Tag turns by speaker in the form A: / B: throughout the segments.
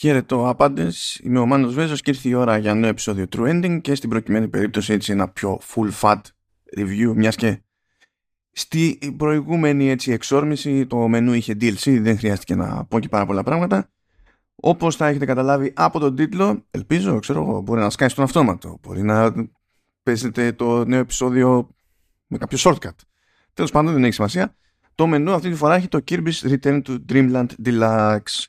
A: Χαίρετο άπαντες. Είμαι ο Μάνος Βέζος και ήρθε η ώρα για νέο επεισόδιο True Ending και στην προκειμένη περίπτωση έτσι ένα πιο full fat review μιας και στη προηγούμενη έτσι εξόρμηση το μενού είχε DLC, δεν χρειάστηκε να πω και πάρα πολλά πράγματα. Όπως θα έχετε καταλάβει από τον τίτλο, ελπίζω, ξέρω εγώ, μπορεί να σκάει στον αυτόματο, μπορεί να παίζετε το νέο επεισόδιο με κάποιο shortcut. Τέλος πάντων δεν έχει σημασία. Το μενού αυτή τη φορά έχει το Kirby's Return to Dreamland Deluxe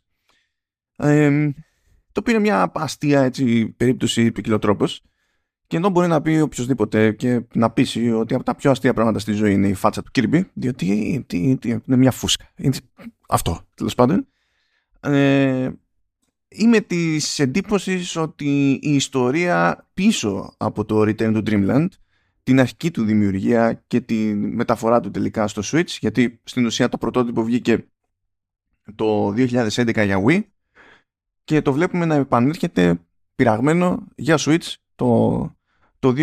A: το οποίο είναι μια αστεία έτσι, περίπτωση ποικιλοτρόπος. Και ενώ μπορεί να πει οποιοδήποτε και να πείσει ότι από τα πιο αστεία πράγματα στη ζωή είναι η φάτσα του Kirby, διότι τι, τι, είναι μια φούσκα. Είναι αυτό, τέλος πάντων. Ε, είμαι της εντύπωσης ότι η ιστορία πίσω από το Return to Dreamland, την αρχική του δημιουργία και τη μεταφορά του τελικά στο Switch, γιατί στην ουσία το πρωτότυπο βγήκε το 2011 για Wii και το βλέπουμε να επανέρχεται πειραγμένο για Switch το, το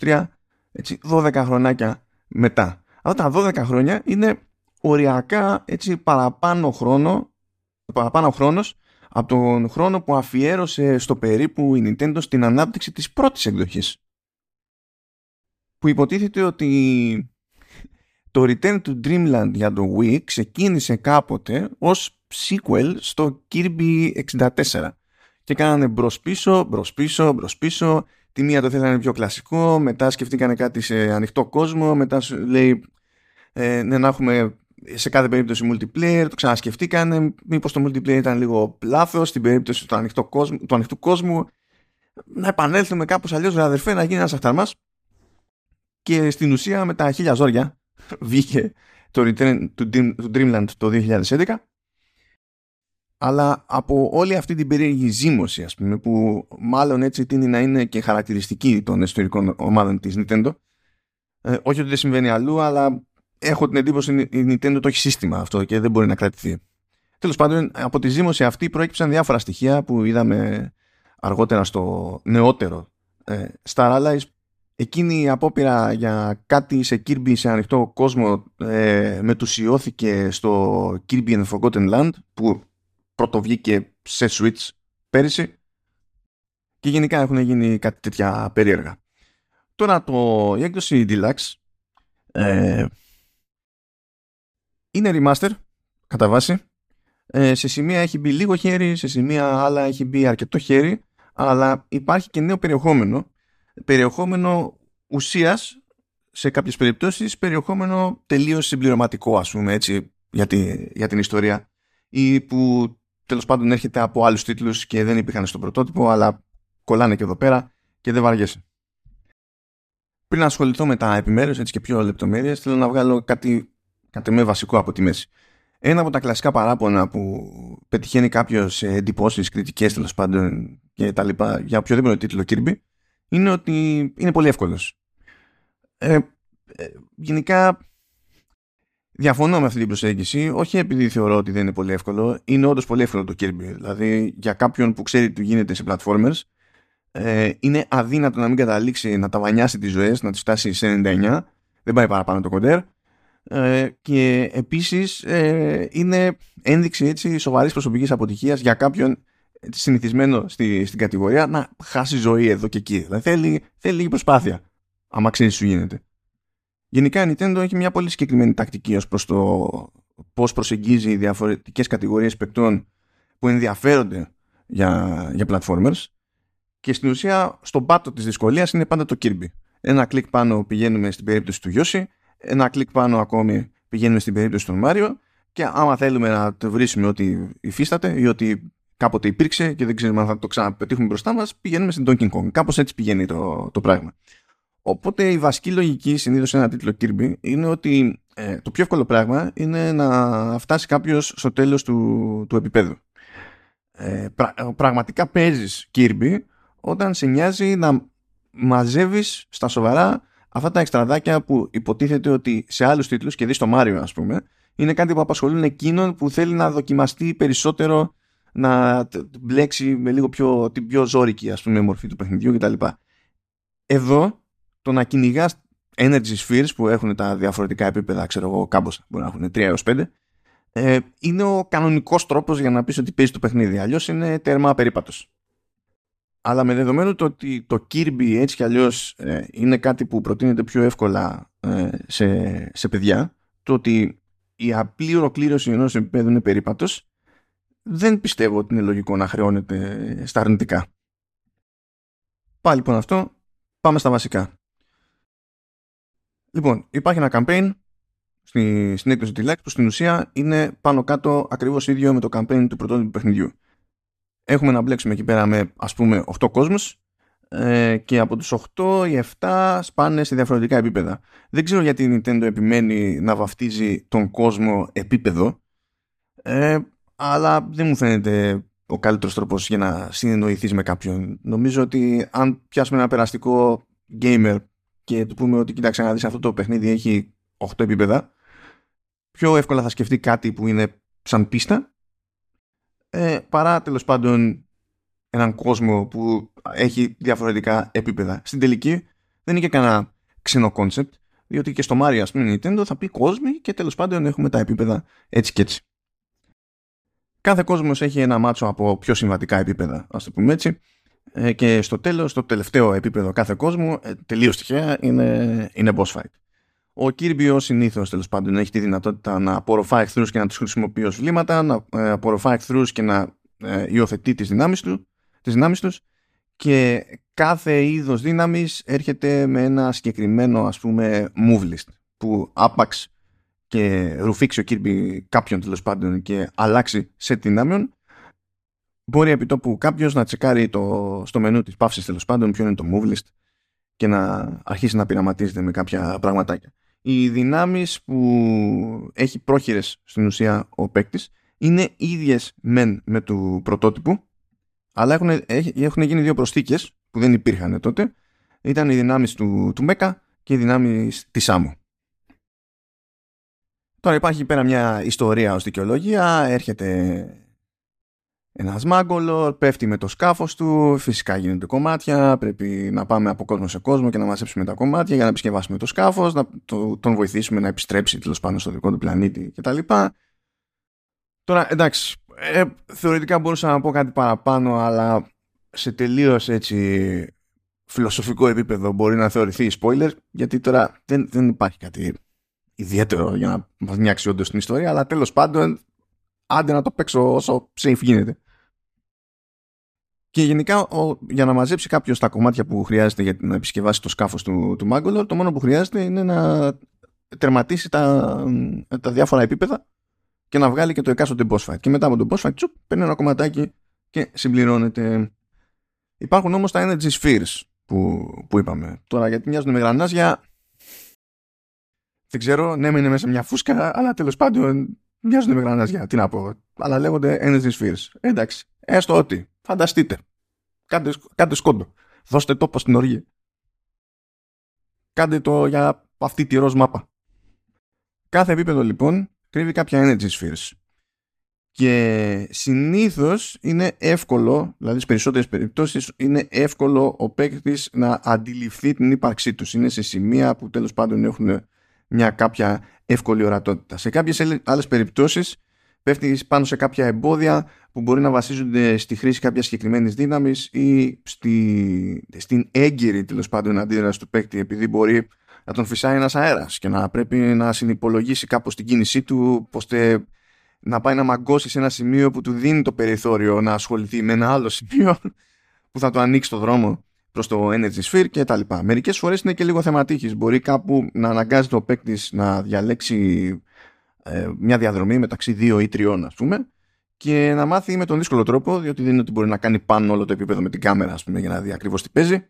A: 2023 έτσι, 12 χρονάκια μετά. Αυτά τα 12 χρόνια είναι οριακά έτσι, παραπάνω χρόνο παραπάνω χρόνος από τον χρόνο που αφιέρωσε στο περίπου η Nintendo στην ανάπτυξη της πρώτης εκδοχής. Που υποτίθεται ότι το Return to Dreamland για το Wii ξεκίνησε κάποτε ως sequel στο Kirby 64 και κάνανε μπρος πίσω, μπρος πίσω, μπρος πίσω. Τη μία το θέλανε πιο κλασικό μετά σκεφτήκανε κάτι σε ανοιχτό κόσμο μετά λέει ε, ναι, να έχουμε σε κάθε περίπτωση multiplayer το ξανασκεφτήκανε. Μήπως το multiplayer ήταν λίγο λάθος στην περίπτωση του, ανοιχτό κόσμου, του ανοιχτού κόσμου. Να επανέλθουμε κάπως αλλιώς αδερφέ να γίνει ένας αχταρμάς και στην ουσία με τα χίλια ζόρια βγήκε το Return to Dreamland το 2011 αλλά από όλη αυτή την περίεργη ζήμωση ας πούμε που μάλλον έτσι τίνει να είναι και χαρακτηριστική των ιστορικών ομάδων της Nintendo ε, όχι ότι δεν συμβαίνει αλλού αλλά έχω την εντύπωση η Nintendo το έχει σύστημα αυτό και δεν μπορεί να κρατηθεί. Τέλος πάντων από τη ζήμωση αυτή προέκυψαν διάφορα στοιχεία που είδαμε αργότερα στο νεότερο. Ε, Star Allies εκείνη η απόπειρα για κάτι σε Kirby σε ανοιχτό κόσμο ε, μετουσιώθηκε στο Kirby and Forgotten Land που πρώτο βγήκε σε Switch πέρυσι και γενικά έχουν γίνει κάτι τέτοια περίεργα. Τώρα το, η έκδοση Deluxe ε, είναι remaster κατά βάση. Ε, σε σημεία έχει μπει λίγο χέρι, σε σημεία άλλα έχει μπει αρκετό χέρι, αλλά υπάρχει και νέο περιεχόμενο. Περιεχόμενο ουσίας σε κάποιες περιπτώσεις, περιεχόμενο τελείως συμπληρωματικό ας πούμε έτσι για, για την ιστορία ή που τέλος πάντων έρχεται από άλλους τίτλους και δεν υπήρχαν στο πρωτότυπο, αλλά κολλάνε και εδώ πέρα και δεν βαριέσαι. Πριν να ασχοληθώ με τα επιμέρους έτσι και πιο λεπτομέρειες, θέλω να βγάλω κάτι κατ' εμέ βασικό από τη μέση. Ένα από τα κλασικά παράπονα που πετυχαίνει κάποιος σε εντυπώσεις, κριτικές τέλος πάντων και τα λοιπά για οποιοδήποτε τίτλο Kirby είναι ότι είναι πολύ εύκολος. Ε, ε, γενικά Διαφωνώ με αυτή την προσέγγιση, όχι επειδή θεωρώ ότι δεν είναι πολύ εύκολο. Είναι όντως πολύ εύκολο το Kirby. Δηλαδή, για κάποιον που ξέρει τι γίνεται σε platformers, ε, είναι αδύνατο να μην καταλήξει να τα βανιάσει τις ζωές, να τις φτάσει σε 99. Δεν πάει παραπάνω το κοντέρ. Ε, και επίσης ε, είναι ένδειξη έτσι σοβαρής προσωπικής αποτυχίας για κάποιον συνηθισμένο στη, στην κατηγορία να χάσει ζωή εδώ και εκεί. Δηλαδή, θέλει, θέλει λίγη προσπάθεια. Άμα ξέρεις σου γίνεται. Γενικά η Nintendo έχει μια πολύ συγκεκριμένη τακτική ως προς το πώς προσεγγίζει διαφορετικές κατηγορίες παικτών που ενδιαφέρονται για, για platformers και στην ουσία στον πάτο της δυσκολίας είναι πάντα το Kirby. Ένα κλικ πάνω πηγαίνουμε στην περίπτωση του Yoshi, ένα κλικ πάνω ακόμη πηγαίνουμε στην περίπτωση του Mario και άμα θέλουμε να το βρίσκουμε ότι υφίσταται ή ότι κάποτε υπήρξε και δεν ξέρουμε αν θα το ξαναπετύχουμε μπροστά μας, πηγαίνουμε στην Donkey Kong. Κάπως έτσι πηγαίνει το, το πράγμα. Οπότε η βασική λογική συνήθως σε ένα τίτλο Kirby είναι ότι ε, το πιο εύκολο πράγμα είναι να φτάσει κάποιος στο τέλος του, του επίπεδου. Ε, πραγματικά παίζεις Kirby όταν σε νοιάζει να μαζεύεις στα σοβαρά αυτά τα εξτραδάκια που υποτίθεται ότι σε άλλους τίτλους και δεις στο Μάριο ας πούμε είναι κάτι που απασχολούν εκείνον που θέλει να δοκιμαστεί περισσότερο να μπλέξει με λίγο πιο, την πιο ζώρικη ας πούμε μορφή του παιχνιδιού κτλ. Εδώ το να κυνηγάς energy spheres που έχουν τα διαφορετικά επίπεδα, ξέρω εγώ, κάμποσα, μπορεί να έχουν 3 έως 5, ε, είναι ο κανονικός τρόπος για να πεις ότι παίζει το παιχνίδι. Αλλιώς είναι τέρμα περίπατος. Αλλά με δεδομένο το ότι το Kirby έτσι κι αλλιώς ε, είναι κάτι που προτείνεται πιο εύκολα ε, σε, σε παιδιά, το ότι η απλή ολοκλήρωση ενός επίπεδου είναι περίπατος, δεν πιστεύω ότι είναι λογικό να χρεώνεται στα αρνητικά. Πάλι λοιπόν αυτό, πάμε στα βασικά. Λοιπόν, υπάρχει ένα campaign στη, στην έκδοση της που στην ουσία είναι πάνω κάτω ακριβώς ίδιο με το campaign του πρωτότυπου παιχνιδιού. Έχουμε να μπλέξουμε εκεί πέρα με ας πούμε 8 κόσμους ε, και από τους 8 οι 7 σπάνε σε διαφορετικά επίπεδα. Δεν ξέρω γιατί η Nintendo επιμένει να βαφτίζει τον κόσμο επίπεδο ε, αλλά δεν μου φαίνεται ο καλύτερος τρόπος για να συνεννοηθείς με κάποιον. Νομίζω ότι αν πιάσουμε ένα περαστικό gamer και του πούμε ότι κοίταξε να δεις αυτό το παιχνίδι έχει 8 επίπεδα, πιο εύκολα θα σκεφτεί κάτι που είναι σαν πίστα ε, παρά τέλος πάντων έναν κόσμο που έχει διαφορετικά επίπεδα. Στην τελική δεν είναι και κανένα ξένο concept, διότι και στο Mario, ας πούμε, η Nintendo θα πει κόσμοι και τέλος πάντων έχουμε τα επίπεδα έτσι και έτσι. Κάθε κόσμος έχει ένα μάτσο από πιο συμβατικά επίπεδα, ας το πούμε έτσι. Ε, και στο τέλος, το τελευταίο επίπεδο κάθε κόσμου, ε, τελείως τυχαία, είναι, είναι boss fight. Ο Kirby ως συνήθως τέλος πάντων έχει τη δυνατότητα να απορροφά εχθρούς και να τους χρησιμοποιεί ως βλήματα, να ε, απορροφά εχθρούς και να ε, υιοθετεί τις δυνάμεις, του, τις δυνάμεις τους και κάθε είδος δύναμης έρχεται με ένα συγκεκριμένο ας πούμε move list που άπαξ και ρουφήξει ο Kirby κάποιον τέλος πάντων και αλλάξει σε δυνάμεων, μπορεί επί τόπου κάποιος να τσεκάρει το, στο μενού της παύσης τέλος πάντων ποιο είναι το move list και να αρχίσει να πειραματίζεται με κάποια πραγματάκια. Οι δυνάμεις που έχει πρόχειρες στην ουσία ο παίκτης είναι ίδιες μεν με του πρωτότυπου, αλλά έχουν, έχουν γίνει δύο προσθήκες που δεν υπήρχαν τότε. Ήταν οι δυνάμεις του, του Μέκα και οι δυνάμεις της Άμμου. Τώρα υπάρχει πέρα μια ιστορία ως δικαιολογία, έρχεται ένας μάγκολος, πέφτει με το σκάφος του, φυσικά γίνονται κομμάτια, πρέπει να πάμε από κόσμο σε κόσμο και να μαζέψουμε τα κομμάτια για να επισκευάσουμε το σκάφος, να τον βοηθήσουμε να επιστρέψει τέλος πάνω στο δικό του πλανήτη κτλ. Τώρα εντάξει, ε, θεωρητικά μπορούσα να πω κάτι παραπάνω, αλλά σε τελείως έτσι φιλοσοφικό επίπεδο μπορεί να θεωρηθεί spoiler, γιατί τώρα δεν, δεν υπάρχει κάτι ιδιαίτερο για να μας νιάξει όντως την ιστορία, αλλά τέλος πάντων άντε να το παίξω όσο safe γίνεται. Και γενικά ο, για να μαζέψει κάποιος τα κομμάτια που χρειάζεται για να επισκευάσει το σκάφος του, του Mangolor, το μόνο που χρειάζεται είναι να τερματίσει τα, τα διάφορα επίπεδα και να βγάλει και το εκάστοτε boss fight. Και μετά από το boss fight, τσουπ, παίρνει ένα κομματάκι και συμπληρώνεται. Υπάρχουν όμως τα energy spheres που, που είπαμε. Τώρα γιατί μοιάζουν με γρανάζια, δεν ξέρω, ναι, είναι μέσα μια φούσκα, αλλά τέλος πάντων μοιάζουν με γρανάζια. Τι να πω. Αλλά λέγονται energy spheres. Εντάξει, έστω ότι. Φανταστείτε. Κάντε, κάντε σκόντο. Δώστε τόπο στην οργή. Κάντε το για αυτή τη ροζ μάπα. Κάθε επίπεδο λοιπόν κρύβει κάποια energy spheres. Και συνήθως είναι εύκολο, δηλαδή στις περισσότερες περιπτώσεις είναι εύκολο ο παίκτης να αντιληφθεί την ύπαρξή τους. Είναι σε σημεία που τέλος πάντων έχουν μια κάποια εύκολη ορατότητα. Σε κάποιες άλλες περιπτώσεις πέφτει πάνω σε κάποια εμπόδια που μπορεί να βασίζονται στη χρήση κάποιας συγκεκριμένης δύναμης ή στη, στην έγκυρη τέλος πάντων αντίδραση του παίκτη επειδή μπορεί να τον φυσάει ένας αέρας και να πρέπει να συνυπολογίσει κάπως την κίνησή του ώστε να πάει να μαγκώσει σε ένα σημείο που του δίνει το περιθώριο να ασχοληθεί με ένα άλλο σημείο που θα το ανοίξει το δρόμο προς το Energy Sphere και τα λοιπά. Μερικές φορές είναι και λίγο θεματική. Μπορεί κάπου να αναγκάζει το παίκτης να διαλέξει ε, μια διαδρομή μεταξύ δύο ή τριών, ας πούμε, και να μάθει με τον δύσκολο τρόπο, διότι δεν είναι ότι μπορεί να κάνει πάνω όλο το επίπεδο με την κάμερα, ας πούμε, για να δει ακριβώς τι παίζει.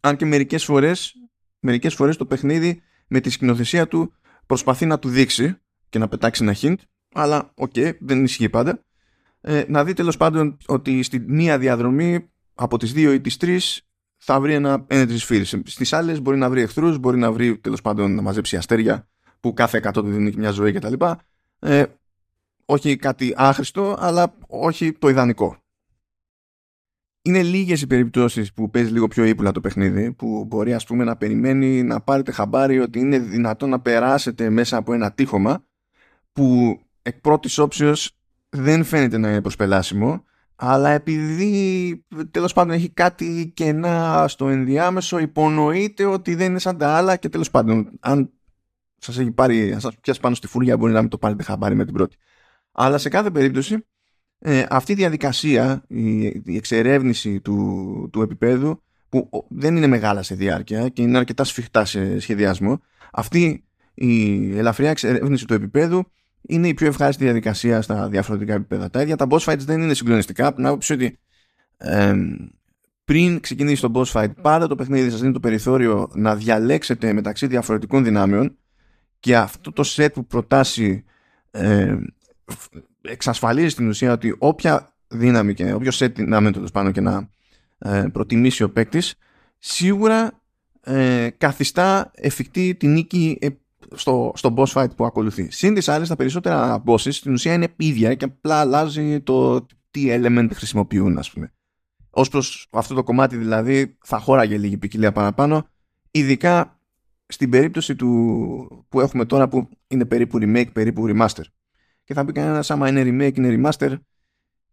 A: Αν και μερικές φορές μερικές φορές το παιχνίδι με τη σκηνοθεσία του προσπαθεί να του δείξει και να πετάξει ένα hint, αλλά OK, okay, δεν ισχύει πάντα. Ε, να δει τέλος πάντων ότι στη μία διαδρομή από τις δύο ή τις τρεις θα βρει ένα energy sphere. Στις άλλες μπορεί να βρει εχθρούς, μπορεί να βρει τέλος πάντων να μαζέψει αστέρια που κάθε 100 του δίνει μια ζωή κτλ. Ε, όχι κάτι άχρηστο, αλλά όχι το ιδανικό. Είναι λίγες οι περιπτώσεις που παίζει λίγο πιο ύπουλα το παιχνίδι, που μπορεί ας πούμε να περιμένει να πάρετε χαμπάρι ότι είναι δυνατό να περάσετε μέσα από ένα τείχομα που εκ πρώτης όψεως δεν φαίνεται να είναι προσπελάσιμο αλλά επειδή τέλος πάντων έχει κάτι κενά στο ενδιάμεσο υπονοείται ότι δεν είναι σαν τα άλλα και τέλος πάντων αν σας έχει πάρει, αν σας πιάσει πάνω στη φούρια μπορεί να μην το πάρετε χαμπάρι με την πρώτη αλλά σε κάθε περίπτωση ε, αυτή η διαδικασία η, η εξερεύνηση του, του επίπεδου που δεν είναι μεγάλα σε διάρκεια και είναι αρκετά σφιχτά σε σχεδιασμό αυτή η ελαφριά εξερεύνηση του επίπεδου είναι η πιο ευχάριστη διαδικασία στα διαφορετικά επίπεδα. Τα ίδια τα boss fights δεν είναι συγκλονιστικά από την άποψη ότι ε, πριν ξεκινήσει το boss fight πάντα το παιχνίδι σας δίνει το περιθώριο να διαλέξετε μεταξύ διαφορετικών δυνάμεων και αυτό το set που προτάσει ε, εξασφαλίζει στην ουσία ότι όποια δύναμη και όποιο set δυνάμεων τέλος πάνω και να ε, προτιμήσει ο παίκτης, σίγουρα ε, καθιστά εφικτή τη νίκη στο, στο boss fight που ακολουθεί. Συν τις άλλες τα περισσότερα bosses στην ουσία είναι ίδια και απλά αλλάζει το τι element χρησιμοποιούν ας πούμε. Ως προς αυτό το κομμάτι δηλαδή θα χώραγε λίγη ποικιλία παραπάνω ειδικά στην περίπτωση του που έχουμε τώρα που είναι περίπου remake, περίπου remaster. Και θα πει κανένας άμα είναι remake, είναι remaster,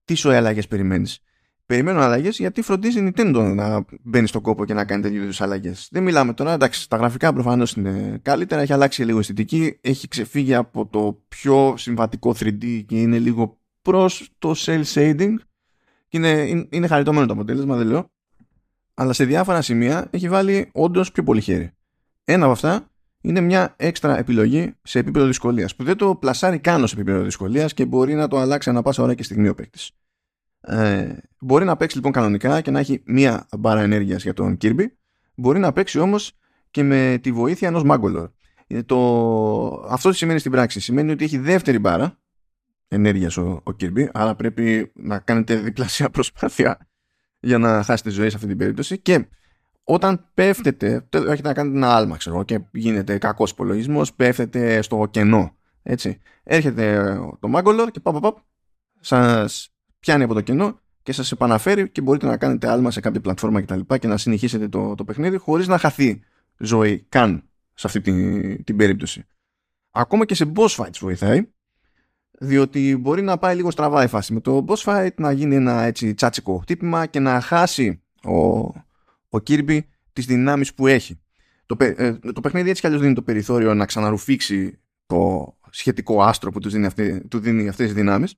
A: τι σου αλλαγές περιμένεις; Περιμένω αλλαγές γιατί φροντίζει η Nintendo να μπαίνει στον κόπο και να κάνει τέτοιου είδους αλλαγές. Δεν μιλάμε τώρα, εντάξει, τα γραφικά προφανώς είναι καλύτερα, έχει αλλάξει λίγο αισθητική, έχει ξεφύγει από το πιο συμβατικό 3D και είναι λίγο προς το cell shading. Και είναι, είναι χαριτωμένο το αποτέλεσμα, δεν λέω. Αλλά σε διάφορα σημεία έχει βάλει όντως πιο πολύ χέρι. Ένα από αυτά είναι μια έξτρα επιλογή σε επίπεδο δυσκολίας που δεν το πλασάρει καν σε επίπεδο δυσκολίας και μπορεί να το αλλάξει ανά πάσα ώρα και στιγμή ο παίκτης. Ε, μπορεί να παίξει λοιπόν κανονικά και να έχει μία μπάρα ενέργειας για τον Kirby. Μπορεί να παίξει όμως και με τη βοήθεια ενός Μάγκολορ. Το... Αυτό τι σημαίνει στην πράξη. Σημαίνει ότι έχει δεύτερη μπάρα ενέργειας ο, ο Kirby, άρα πρέπει να κάνετε διπλάσια προσπάθεια για να χάσετε ζωή σε αυτή την περίπτωση. Και όταν πέφτετε, έχετε να κάνετε ένα άλμα, ξέρω, και γίνεται κακός υπολογισμός, πέφτετε στο κενό. Έτσι. Έρχεται το Μάγκολορ και παπ, παπ, σας πιάνει από το κενό και σας επαναφέρει και μπορείτε να κάνετε άλμα σε κάποια πλατφόρμα κτλ. Και, και να συνεχίσετε το, το παιχνίδι χωρίς να χαθεί ζωή καν σε αυτή την, την περίπτωση. Ακόμα και σε boss fights βοηθάει διότι μπορεί να πάει λίγο στραβά η φάση με το boss fight να γίνει ένα έτσι τσάτσικο χτύπημα και να χάσει ο, ο Kirby τις δυνάμεις που έχει. Το, ε, το παιχνίδι έτσι κι αλλιώς δίνει το περιθώριο να ξαναρουφήξει το σχετικό άστρο που τους δίνει, αυτή, του δίνει αυτές τις δυνάμεις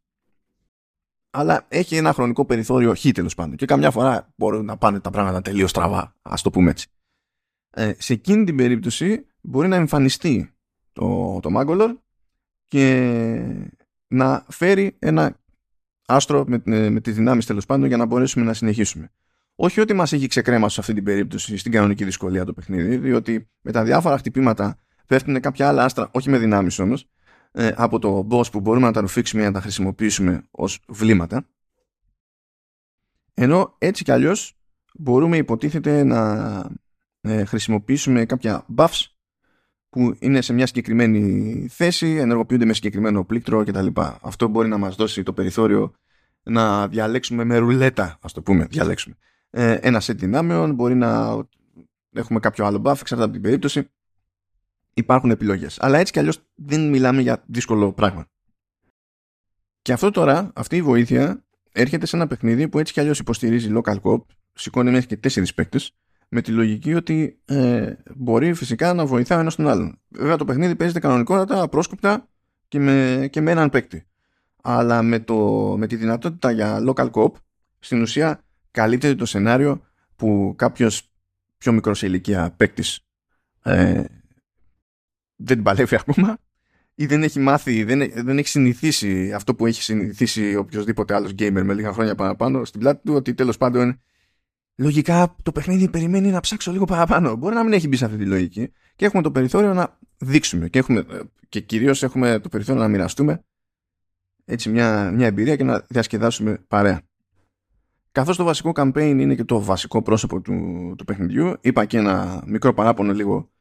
A: αλλά έχει ένα χρονικό περιθώριο χ τέλος πάντων. Και καμιά φορά μπορούν να πάνε τα πράγματα τελείως στραβά, ας το πούμε έτσι. Ε, σε εκείνη την περίπτωση μπορεί να εμφανιστεί το, το Mangolor και να φέρει ένα άστρο με, ε, με τις δυνάμεις τέλος πάντων για να μπορέσουμε να συνεχίσουμε. Όχι ότι μας έχει ξεκρέμασει σε αυτή την περίπτωση στην κανονική δυσκολία το παιχνίδι, διότι με τα διάφορα χτυπήματα πέφτουν κάποια άλλα άστρα, όχι με δυνάμεις όμως, ε, από το boss που μπορούμε να τα ρουφήξουμε ή να τα χρησιμοποιήσουμε ως βλήματα ενώ έτσι κι αλλιώς μπορούμε υποτίθεται να ε, χρησιμοποιήσουμε κάποια buffs που είναι σε μια συγκεκριμένη θέση, ενεργοποιούνται με συγκεκριμένο πλήκτρο κτλ. Αυτό μπορεί να μας δώσει το περιθώριο να διαλέξουμε με ρουλέτα, ας το πούμε, διαλέξουμε. Ε, ένα set δυνάμεων, μπορεί να έχουμε κάποιο άλλο buff, εξαρτάται από την περίπτωση υπάρχουν επιλογές. Αλλά έτσι κι αλλιώς δεν μιλάμε για δύσκολο πράγμα. Και αυτό τώρα, αυτή η βοήθεια έρχεται σε ένα παιχνίδι που έτσι κι αλλιώς υποστηρίζει local cop, σηκώνει μέχρι και τέσσερις παίκτες, με τη λογική ότι ε, μπορεί φυσικά να βοηθάει ο ένας τον άλλον. Βέβαια το παιχνίδι παίζεται κανονικότατα, απρόσκοπτα και με, και με έναν παίκτη. Αλλά με, το, με τη δυνατότητα για local cop, στην ουσία καλύπτεται το σενάριο που κάποιος πιο μικρός σε ηλικία παίκτης ε, δεν την παλεύει ακόμα ή δεν έχει μάθει, δεν, δεν έχει συνηθίσει αυτό που έχει συνηθίσει οποιοδήποτε άλλος gamer με λίγα χρόνια παραπάνω στην πλάτη του ότι τέλος πάντων λογικά το παιχνίδι περιμένει να ψάξω λίγο παραπάνω. Μπορεί να μην έχει μπει σε αυτή τη λογική και έχουμε το περιθώριο να δείξουμε και, έχουμε, και κυρίως έχουμε το περιθώριο να μοιραστούμε έτσι μια, μια εμπειρία και να διασκεδάσουμε παρέα. Καθώς το βασικό campaign είναι και το βασικό πρόσωπο του, του παιχνιδιού, είπα και ένα μικρό παράπονο λίγο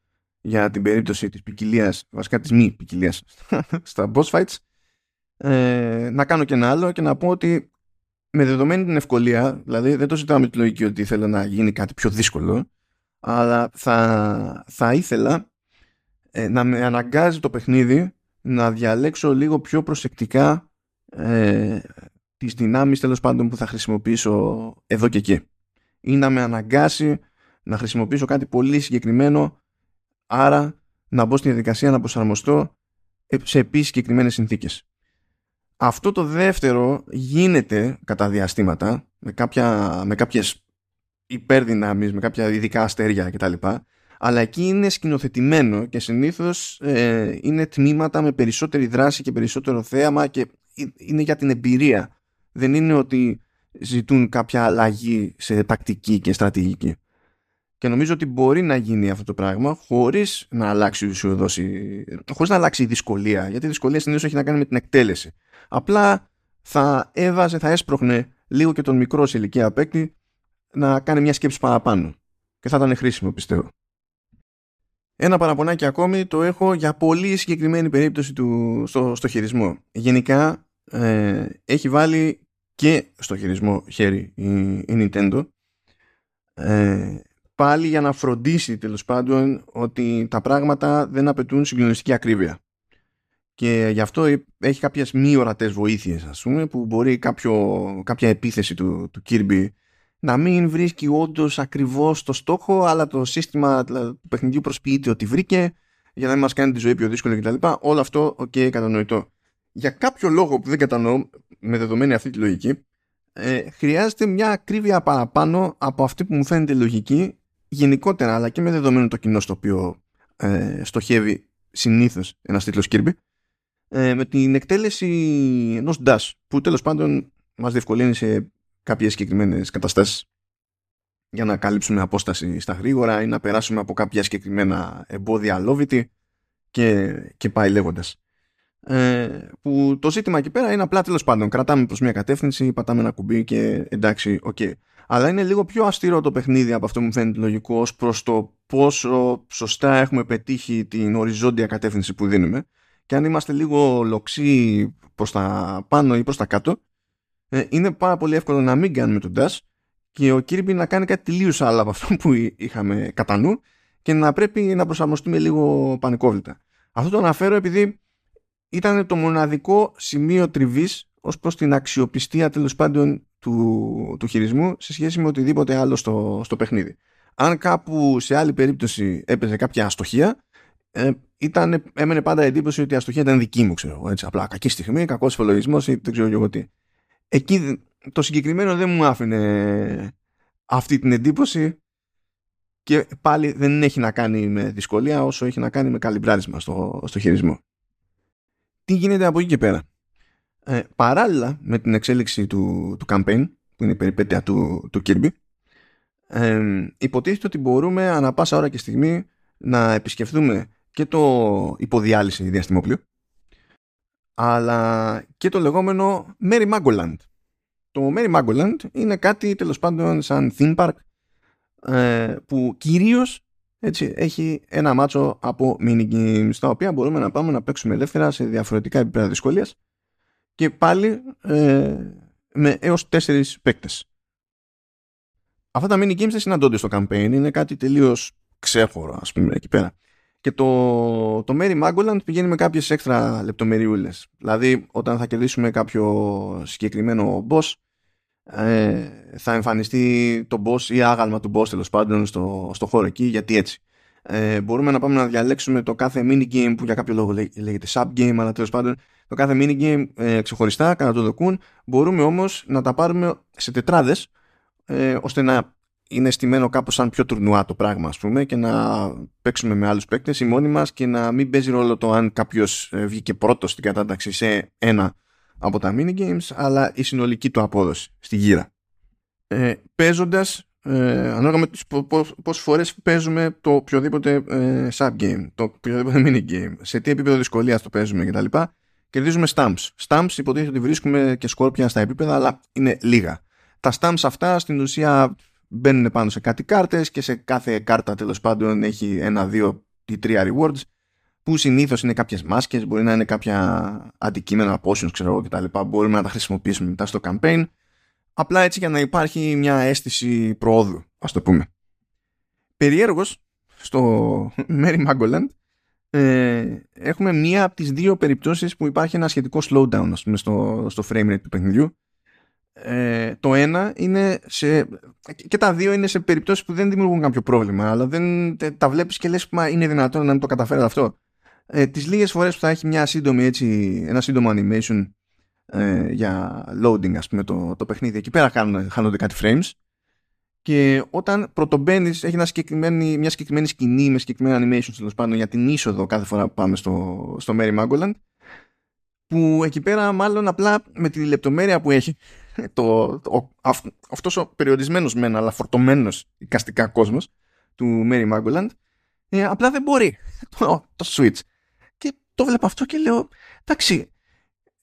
A: για την περίπτωση της ποικιλίας, βασικά της μη ποικιλίας στα boss fights. Ε, να κάνω και ένα άλλο και να πω ότι με δεδομένη την ευκολία δηλαδή δεν το ζητάω με τη λογική ότι θέλω να γίνει κάτι πιο δύσκολο αλλά θα, θα ήθελα ε, να με αναγκάζει το παιχνίδι να διαλέξω λίγο πιο προσεκτικά ε, τις δυνάμεις τέλος πάντων που θα χρησιμοποιήσω εδώ και εκεί ή να με αναγκάσει να χρησιμοποιήσω κάτι πολύ συγκεκριμένο άρα να μπω στη διαδικασία να προσαρμοστώ σε επίσης συγκεκριμένες συνθήκες. Αυτό το δεύτερο γίνεται κατά διαστήματα με, κάποια, με κάποιες υπερδυνάμεις, με κάποια ειδικά αστέρια κτλ. Αλλά εκεί είναι σκηνοθετημένο και συνήθως ε, είναι τμήματα με περισσότερη δράση και περισσότερο θέαμα και είναι για την εμπειρία. Δεν είναι ότι ζητούν κάποια αλλαγή σε τακτική και στρατηγική. Και νομίζω ότι μπορεί να γίνει αυτό το πράγμα χωρίς να αλλάξει ουσιοδόση, χωρίς να αλλάξει η δυσκολία. Γιατί η δυσκολία συνήθως έχει να κάνει με την εκτέλεση. Απλά θα έβαζε, θα έσπροχνε λίγο και τον μικρό σε ηλικία παίκτη να κάνει μια σκέψη παραπάνω. Και θα ήταν χρήσιμο πιστεύω. Ένα παραπονάκι ακόμη το έχω για πολύ συγκεκριμένη περίπτωση του, στο, στο χειρισμό. Γενικά ε, έχει βάλει και στο χειρισμό χέρι η, η Nintendo ε, πάλι για να φροντίσει τέλος πάντων ότι τα πράγματα δεν απαιτούν συγκλονιστική ακρίβεια. Και γι' αυτό έχει κάποιες μη ορατές βοήθειες ας πούμε που μπορεί κάποιο, κάποια επίθεση του, του Kirby να μην βρίσκει όντως ακριβώς το στόχο αλλά το σύστημα του παιχνιδιού προσποιείται ότι βρήκε για να μην μας κάνει τη ζωή πιο δύσκολη κτλ. Όλο αυτό OK okay, κατανοητό. Για κάποιο λόγο που δεν κατανοώ με δεδομένη αυτή τη λογική ε, χρειάζεται μια ακρίβεια παραπάνω από αυτή που μου φαίνεται λογική γενικότερα αλλά και με δεδομένο το κοινό στο οποίο ε, στοχεύει συνήθως ένας τίτλος Kirby ε, με την εκτέλεση ενός dash που τέλος πάντων μας διευκολύνει σε κάποιες συγκεκριμένες καταστάσεις για να καλύψουμε απόσταση στα γρήγορα ή να περάσουμε από κάποια συγκεκριμένα εμπόδια αλώβητοι και, και πάει λέγοντας. Ε, που το ζήτημα εκεί πέρα είναι απλά τέλος πάντων κρατάμε προς μια κατεύθυνση, πατάμε ένα κουμπί και εντάξει, OK. Okay αλλά είναι λίγο πιο αυστηρό το παιχνίδι από αυτό που μου φαίνεται λογικό ως προς το πόσο σωστά έχουμε πετύχει την οριζόντια κατεύθυνση που δίνουμε και αν είμαστε λίγο λοξοί προς τα πάνω ή προς τα κάτω ε, είναι πάρα πολύ εύκολο να μην κάνουμε τον dash και ο Kirby να κάνει κάτι τελείως άλλο από αυτό που είχαμε κατά νου και να πρέπει να προσαρμοστούμε λίγο πανικόβλητα. Αυτό το αναφέρω επειδή ήταν το μοναδικό σημείο τριβής ως προς την αξιοπιστία τέλος πάντων του, του χειρισμού σε σχέση με οτιδήποτε άλλο στο, στο παιχνίδι. Αν κάπου σε άλλη περίπτωση έπαιζε κάποια αστοχία, ε, ήταν, έμενε πάντα εντύπωση ότι η αστοχία ήταν δική μου, ξέρω έτσι, απλά κακή στιγμή, κακός υπολογισμό ή δεν ξέρω εγώ τι. Εκεί το συγκεκριμένο δεν μου άφηνε αυτή την εντύπωση και πάλι δεν έχει να κάνει με δυσκολία όσο έχει να κάνει με καλυμπράρισμα στο, στο χειρισμό. Τι γίνεται από εκεί και πέρα ε, παράλληλα με την εξέλιξη του, του campaign που είναι η περιπέτεια του, του Kirby ε, υποτίθεται ότι μπορούμε ανα πάσα ώρα και στιγμή να επισκεφθούμε και το υποδιάλυση διαστημόπλιο αλλά και το λεγόμενο Merry Magoland. Το Merry Magoland είναι κάτι τέλος πάντων σαν theme park ε, που κυρίως έτσι, έχει ένα μάτσο από mini games τα οποία μπορούμε να πάμε να παίξουμε ελεύθερα σε διαφορετικά επίπεδα δυσκολίας και πάλι ε, με έως τέσσερις παίκτες. Αυτά τα mini games δεν συναντώνται στο campaign, είναι κάτι τελείως ξέχωρο ας πούμε εκεί πέρα. Και το, το Mary Magoland πηγαίνει με κάποιες έξτρα λεπτομεριούλες. Δηλαδή όταν θα κερδίσουμε κάποιο συγκεκριμένο boss ε, θα εμφανιστεί το boss ή άγαλμα του boss τέλος πάντων στο, στο χώρο εκεί γιατί έτσι. Ε, μπορούμε να πάμε να διαλέξουμε το κάθε mini-game που για κάποιο λόγο λέγεται sub-game αλλά τέλος πάντων το κάθε mini-game ε, ξεχωριστά κατά το δοκούν. Μπορούμε όμως να τα πάρουμε σε τετράδες ε, ώστε να είναι στημένο κάπως σαν πιο τουρνουά το πράγμα ας πούμε και να παίξουμε με άλλους παίκτες ή μόνοι μας και να μην παίζει ρόλο το αν κάποιος ε, βγήκε πρώτος στην κατάταξη σε ένα από τα mini-games αλλά η συνολική του απόδοση στη γύρα. Ε, παίζοντας ε, ανάλογα με πόσες φορές παίζουμε το οποιοδήποτε ε, sub-game, το οποιοδήποτε mini-game, σε τι επίπεδο δυσκολίας το παίζουμε κτλ. Κερδίζουμε stamps. Stamps υποτίθεται ότι βρίσκουμε και σκόρπια στα επίπεδα, αλλά είναι λίγα. Τα stamps αυτά στην ουσία μπαίνουν πάνω σε κάτι κάρτες και σε κάθε κάρτα τέλος πάντων έχει ένα, δύο ή τρία rewards που συνήθως είναι κάποιες μάσκες, μπορεί να είναι κάποια αντικείμενα potions ξέρω εγώ κτλ. Μπορούμε να τα χρησιμοποιήσουμε μετά στο campaign απλά έτσι για να υπάρχει μια αίσθηση προόδου, ας το πούμε. Περιέργως, στο Mary Magoland ε, έχουμε μία από τις δύο περιπτώσεις που υπάρχει ένα σχετικό slowdown ας πούμε, στο, στο frame rate του παιχνιδιού. Ε, το ένα είναι σε, και τα δύο είναι σε περιπτώσεις που δεν δημιουργούν κάποιο πρόβλημα αλλά δεν τα βλέπεις και λες μα είναι δυνατόν να μην το καταφέρει αυτό ε, τις λίγες φορές που θα έχει μια σύντομη έτσι, ένα σύντομο animation ε, για loading ας πούμε το, το παιχνίδι εκεί πέρα χάνονται κάτι frames και όταν πρωτομπαίνεις, έχει μια συγκεκριμένη, μια συγκεκριμένη σκηνή με συγκεκριμένα animation τέλος πάντων για την είσοδο κάθε φορά που πάμε στο, στο Mary Magoland. Που εκεί πέρα, μάλλον απλά με τη λεπτομέρεια που έχει, το, το, αυτός ο περιορισμένος μεν αλλά φορτωμένος οικαστικά κόσμος του Mary Magoland ε, απλά δεν μπορεί το, το switch και το βλέπω αυτό και λέω εντάξει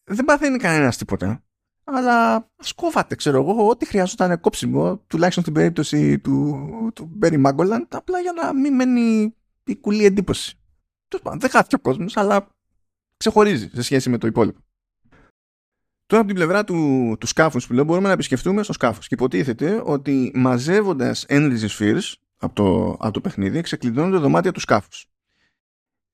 A: δεν παθαίνει κανένας τίποτα αλλά σκόβατε, ξέρω εγώ, ό,τι χρειαζόταν κόψιμο, τουλάχιστον στην περίπτωση του, του Barry Magoland, απλά για να μην μένει η κουλή εντύπωση. Δεν χάθηκε ο κόσμος, αλλά ξεχωρίζει σε σχέση με το υπόλοιπο. Τώρα από την πλευρά του, του σκάφους που λέω, μπορούμε να επισκεφτούμε στο σκάφος. Και υποτίθεται ότι μαζεύοντας Energy Spheres από το, από το παιχνίδι, ξεκλειδώνονται δωμάτια του σκάφους.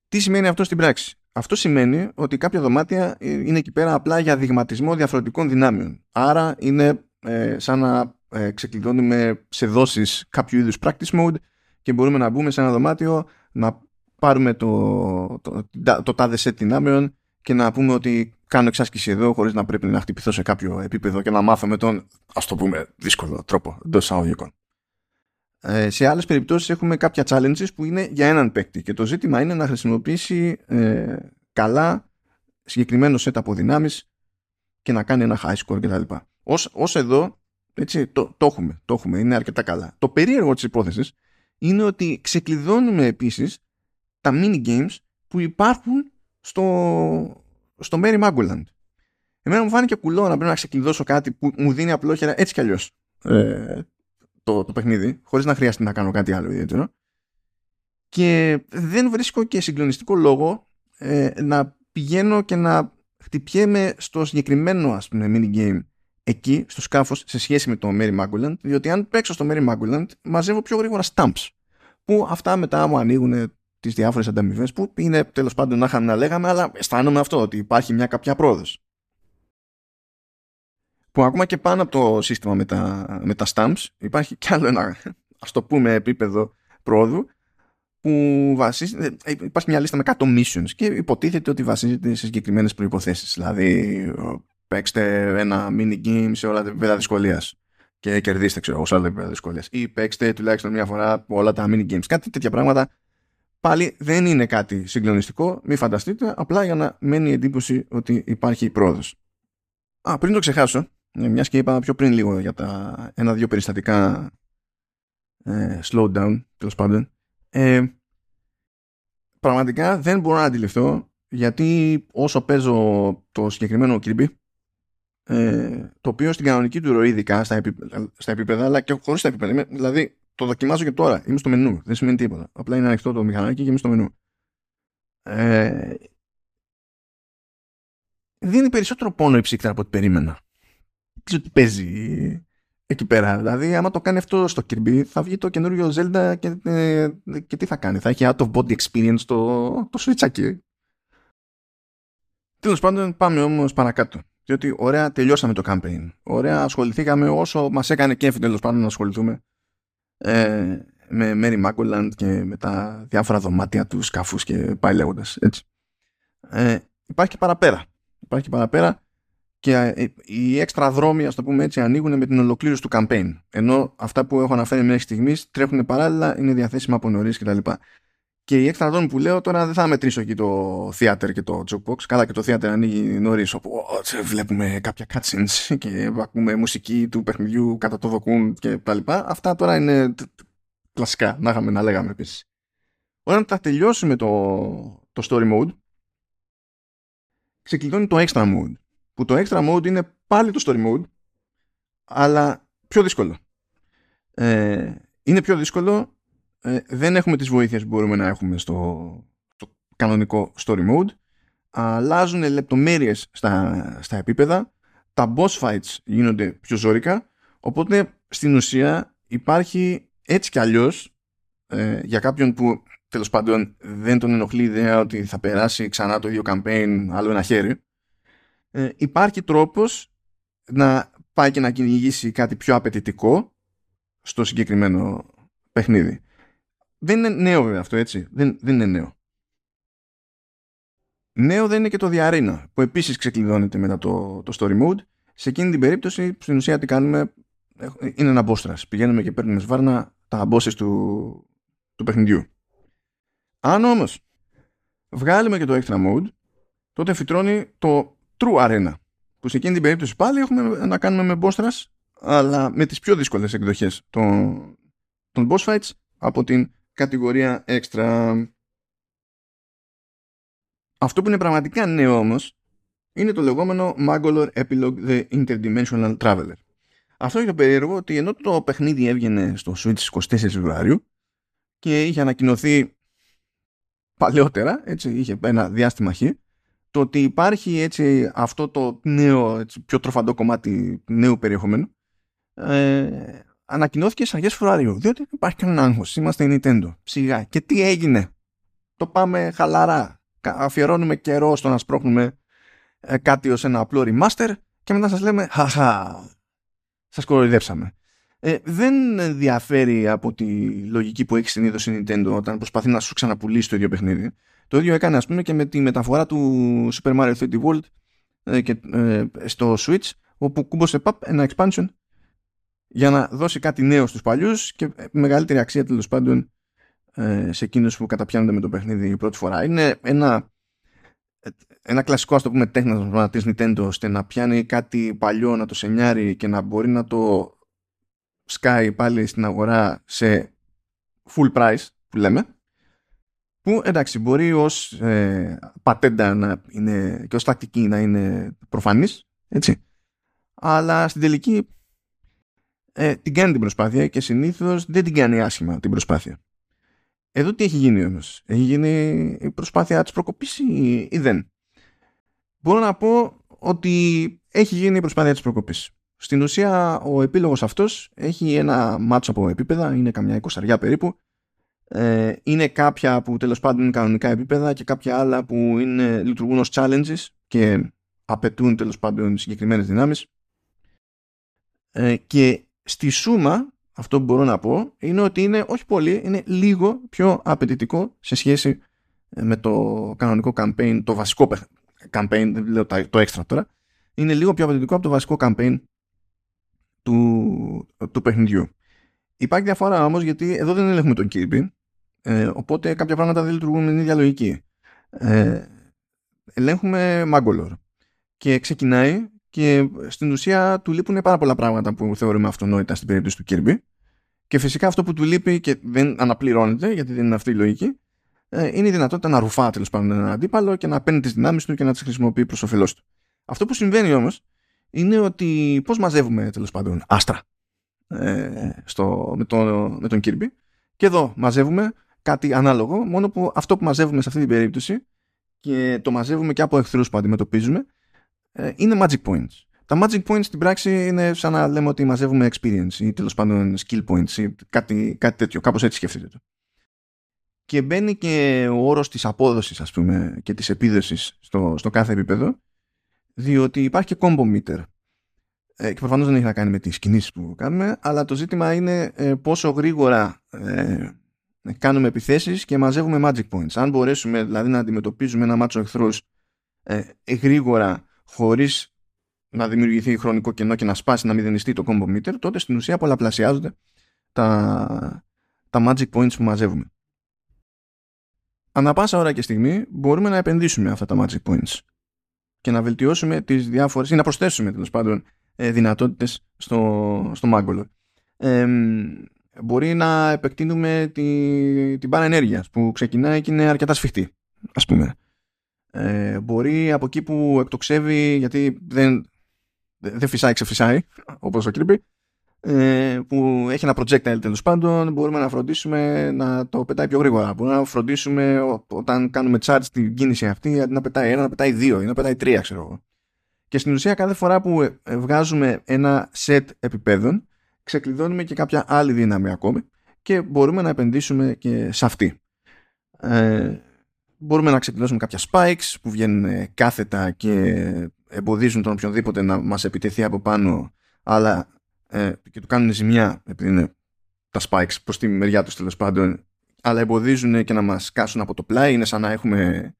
A: Τι σημαίνει αυτό στην πράξη; Αυτό σημαίνει ότι κάποια δωμάτια είναι εκεί πέρα απλά για δειγματισμό διαφορετικών δυνάμεων. Άρα είναι ε, σαν να ε, ξεκλειδώνουμε σε δόσεις κάποιου είδους practice mode και μπορούμε να μπούμε σε ένα δωμάτιο να πάρουμε το, το, το, το τάδε set δυνάμεων και να πούμε ότι κάνω εξάσκηση εδώ χωρίς να πρέπει να χτυπηθώ σε κάποιο επίπεδο και να μάθω με τον, ας το πούμε, δύσκολο τρόπο εντός εισαγωγικών. Ε, σε άλλες περιπτώσεις έχουμε κάποια challenges που είναι για έναν παίκτη και το ζήτημα είναι να χρησιμοποιήσει ε, καλά συγκεκριμένο set από δυνάμεις και να κάνει ένα high score κτλ. Ως, ως εδώ έτσι, το, το, έχουμε, το έχουμε, είναι αρκετά καλά. Το περίεργο της υπόθεσης είναι ότι ξεκλειδώνουμε επίσης τα mini games που υπάρχουν στο, στο Mary Magoland. Εμένα μου φάνηκε κουλό να πρέπει να ξεκλειδώσω κάτι που μου δίνει απλόχερα έτσι κι αλλιώς ε, το, το παιχνίδι, χωρίς να χρειάζεται να κάνω κάτι άλλο ιδιαίτερο. Και δεν βρίσκω και συγκλονιστικό λόγο ε, να πηγαίνω και να χτυπιέμαι στο συγκεκριμένο ας πούμε mini game εκεί στο σκάφος σε σχέση με το Mary Maguland διότι αν παίξω στο Mary Maguland μαζεύω πιο γρήγορα stamps που αυτά μετά μου ανοίγουν τις διάφορες ανταμοιβές που είναι τέλος πάντων να είχαμε να λέγαμε αλλά αισθάνομαι αυτό ότι υπάρχει μια κάποια πρόοδος που ακόμα και πάνω από το σύστημα με τα, με τα stamps υπάρχει κι άλλο ένα ας το πούμε επίπεδο πρόοδου που βασίζεται, ε, υπάρχει μια λίστα με 100 missions και υποτίθεται ότι βασίζεται σε συγκεκριμένες προϋποθέσεις. Δηλαδή παίξτε ένα mini game σε όλα τα επίπεδα δυσκολίας και κερδίστε ξέρω εγώ σε όλα τα επίπεδα δυσκολίας. Ή παίξτε τουλάχιστον μια φορά όλα τα mini games. Κάτι τέτοια πράγματα πάλι δεν είναι κάτι συγκλονιστικό μην φανταστείτε απλά για να μένει η εντύπωση ότι υπάρχει πρόοδος. Α, πριν το ξεχάσω ε, μιας και είπα πιο πριν λίγο για τα ένα-δύο περιστατικά ε, slowdown, τέλος πάντων. Ε, πραγματικά δεν μπορώ να αντιληφθώ γιατί όσο παίζω το συγκεκριμένο Kirby ε, το οποίο στην κανονική του ροή ειδικά στα, επίπεδα, στα επίπεδα αλλά και χωρίς τα επίπεδα δηλαδή το δοκιμάζω και τώρα είμαι στο μενού δεν σημαίνει τίποτα. Απλά είναι ανοιχτό το μηχανάκι και είμαι στο μενού. Ε, δίνει περισσότερο πόνο η ψύκτρα από ό,τι περίμενα ξέρω τι παίζει εκεί πέρα. Δηλαδή, άμα το κάνει αυτό στο Kirby, θα βγει το καινούριο Zelda και, ε, και τι θα κάνει. Θα έχει out of body experience το, το switchάκι. Τέλος πάντων, πάμε όμως παρακάτω. Διότι ωραία τελειώσαμε το campaign. Ωραία ασχοληθήκαμε όσο μας έκανε κέφι τέλος πάντων να ασχοληθούμε ε, με Mary Magoland και με τα διάφορα δωμάτια του σκαφού και πάει λέγοντας. Ε, υπάρχει και παραπέρα. Υπάρχει και παραπέρα και ε, οι έξτρα δρόμοι, ας το πούμε έτσι, ανοίγουν με την ολοκλήρωση του campaign. Ενώ αυτά που έχω αναφέρει μέχρι στιγμής τρέχουν παράλληλα, είναι διαθέσιμα από νωρίς κτλ. Και οι έξτρα δρόμοι που λέω τώρα δεν θα μετρήσω εκεί το theater και το jukebox. Καλά και το theater ανοίγει νωρίς, όπου βλέπουμε κάποια cutscenes και ακούμε μουσική του παιχνιδιού κατά το δοκούν και τα λοιπά. Αυτά τώρα είναι κλασικά, να είχαμε να λέγαμε επίσης. Όταν θα τελειώσουμε το, το story mode, ξεκλειδώνει το extra mode που το extra mode είναι πάλι το story mode αλλά πιο δύσκολο. Ε, είναι πιο δύσκολο ε, δεν έχουμε τις βοήθειες που μπορούμε να έχουμε στο, στο κανονικό story mode. Αλλάζουν λεπτομέρειες στα, στα επίπεδα. Τα boss fights γίνονται πιο ζώρικα οπότε στην ουσία υπάρχει έτσι κι αλλιώς ε, για κάποιον που τέλος πάντων δεν τον ενοχλεί η ιδέα ότι θα περάσει ξανά το ίδιο campaign άλλο ένα χέρι ε, υπάρχει τρόπος να πάει και να κυνηγήσει κάτι πιο απαιτητικό στο συγκεκριμένο παιχνίδι. Δεν είναι νέο βέβαια αυτό έτσι. Δεν, δεν είναι νέο. Νέο δεν είναι και το διαρίνα που επίσης ξεκλειδώνεται μετά το, το story mode. Σε εκείνη την περίπτωση στην ουσία τι κάνουμε είναι ένα boss Πηγαίνουμε και παίρνουμε σβάρνα τα bosses του, του παιχνιδιού. Αν όμως βγάλουμε και το extra mode τότε φυτρώνει το true arena που σε εκείνη την περίπτωση πάλι έχουμε να κάνουμε με boss αλλά με τις πιο δύσκολες εκδοχές των, των boss fights από την κατηγορία extra. Αυτό που είναι πραγματικά νέο όμως είναι το λεγόμενο Magolor Epilogue The Interdimensional Traveler. Αυτό είναι το περίεργο ότι ενώ το παιχνίδι έβγαινε στο Switch 24 Φεβρουαρίου και είχε ανακοινωθεί παλαιότερα, έτσι, είχε ένα διάστημα χ, το ότι υπάρχει έτσι αυτό το νέο, έτσι, πιο τροφαντό κομμάτι νέου περιεχομένου ε, ανακοινώθηκε στις αρχές Φεβρουαρίου διότι δεν υπάρχει κανένα άγχος, είμαστε η Nintendo. Σιγά. Και τι έγινε; Το πάμε χαλαρά. Αφιερώνουμε καιρό στο να σπρώχνουμε ε, κάτι ως ένα απλό remaster και μετά σας λέμε χαχα σας κοροϊδέψαμε ε, δεν διαφέρει από τη λογική που έχει συνήθως η Nintendo όταν προσπαθεί να σου ξαναπουλήσει το ίδιο παιχνίδι. Το ίδιο έκανε ας πούμε και με τη μεταφορά του Super Mario 3D World ε, και, ε, στο Switch όπου κούμπωσε παπ, ένα expansion για να δώσει κάτι νέο στους παλιούς και μεγαλύτερη αξία τέλος πάντων ε, σε εκείνους που καταπιάνονται με το παιχνίδι η πρώτη φορά. Είναι ένα, ένα κλασικό, ας το πούμε, τέχνασμα της Nintendo ώστε να πιάνει κάτι παλιό, να το σενιάρει και να μπορεί να το σκάει πάλι στην αγορά σε full price που λέμε που εντάξει μπορεί ως ε, πατέντα να είναι και ως τακτική να είναι προφανής έτσι αλλά στην τελική ε, την κάνει την προσπάθεια και συνήθως δεν την κάνει άσχημα την προσπάθεια εδώ τι έχει γίνει όμως; Έχει γίνει η προσπάθεια της προκοπής ή, ή δεν; Μπορώ να πω ότι έχει γίνει η προσπάθεια της προκοπής στην ουσία ο επίλογος αυτός έχει ένα μάτσο από επίπεδα, είναι καμιά εικοσαριά περίπου. Ε, είναι κάποια που τέλος πάντων είναι κανονικά επίπεδα και κάποια άλλα που είναι, λειτουργούν ως challenges και απαιτούν τέλος πάντων συγκεκριμένες δυνάμεις. Ε, και στη σούμα αυτό που μπορώ να πω είναι ότι είναι όχι πολύ, είναι λίγο πιο απαιτητικό σε σχέση ε, με το κανονικό campaign, το βασικό campaign, δεν λέω το extra τώρα, είναι λίγο πιο απαιτητικό από το βασικό campaign του, του παιχνιδιού. Υπάρχει διαφορά όμως γιατί εδώ δεν ελέγχουμε τον Kirby ε, οπότε κάποια πράγματα δεν λειτουργούν με την ίδια λογική. Ε, ελέγχουμε Mangolor και ξεκινάει και στην ουσία του λείπουν πάρα πολλά πράγματα που θεωρούμε αυτονόητα στην περίπτωση του Kirby και φυσικά αυτό που του λείπει και δεν αναπληρώνεται γιατί δεν είναι αυτή η λογική ε, είναι η δυνατότητα να ρουφά τέλος πάντων έναν αντίπαλο και να παίρνει τις δυνάμεις του και να τις χρησιμοποιεί προς όφελός του. Αυτό που συμβαίνει όμως είναι ότι πώς μαζεύουμε τέλος πάντων άστρα ε, στο, με, τον, με τον Kirby και εδώ μαζεύουμε κάτι ανάλογο μόνο που αυτό που μαζεύουμε σε αυτή την περίπτωση και το μαζεύουμε και από εχθρούς που αντιμετωπίζουμε ε, είναι magic points. Τα magic points στην πράξη είναι σαν να λέμε ότι μαζεύουμε experience ή τέλος πάντων skill points ή κάτι, κάτι τέτοιο. Κάπως έτσι σκεφτείτε το. Και μπαίνει και ο όρος της απόδοσης ας πούμε και της επίδοσης στο, στο κάθε επίπεδο διότι υπάρχει και combo meter. Ε, και προφανώς δεν έχει να κάνει με τις κινήσεις που κάνουμε, αλλά το ζήτημα είναι ε, πόσο γρήγορα ε, κάνουμε επιθέσεις και μαζεύουμε magic points. Αν μπορέσουμε δηλαδή να αντιμετωπίζουμε ένα μάτσο εχθρούς ε, γρήγορα χωρίς να δημιουργηθεί χρονικό κενό και να σπάσει να μηδενιστεί το combo meter, τότε στην ουσία πολλαπλασιάζονται τα, τα magic points που μαζεύουμε. Ανά πάσα ώρα και στιγμή μπορούμε να επενδύσουμε αυτά τα magic points και να βελτιώσουμε τις διάφορες ή να προσθέσουμε τέλος πάντων ε, δυνατότητες στο, στο Mangolo. Ε, μπορεί να επεκτείνουμε τη, την πάρα ενέργεια που ξεκινάει και είναι αρκετά σφιχτή ας πούμε. Ε, μπορεί από εκεί που εκτοξεύει γιατί δεν, δεν φυσάει ξεφυσάει όπως ο Kirby ε, που έχει ένα projectile τέλος πάντων μπορούμε να φροντίσουμε να το πετάει πιο γρήγορα μπορούμε να φροντίσουμε όταν κάνουμε charge την κίνηση αυτή αντί να πετάει ένα να πετάει δύο ή να πετάει τρία ξέρω εγώ και στην ουσία κάθε φορά που ε, βγάζουμε ένα set επιπέδων ξεκλειδώνουμε και κάποια άλλη δύναμη ακόμη και μπορούμε να επενδύσουμε και σε αυτή. Ε, μπορούμε να ξεκλειδώσουμε κάποια spikes που βγαίνουν κάθετα και εμποδίζουν τον οποιονδήποτε να μας επιτεθεί από πάνω αλλά ε, και του κάνουν ζημιά επειδή είναι τα spikes προς τη μεριά τους τέλος πάντων αλλά εμποδίζουν και να μας κάσουν από το πλάι είναι σαν να έχουμε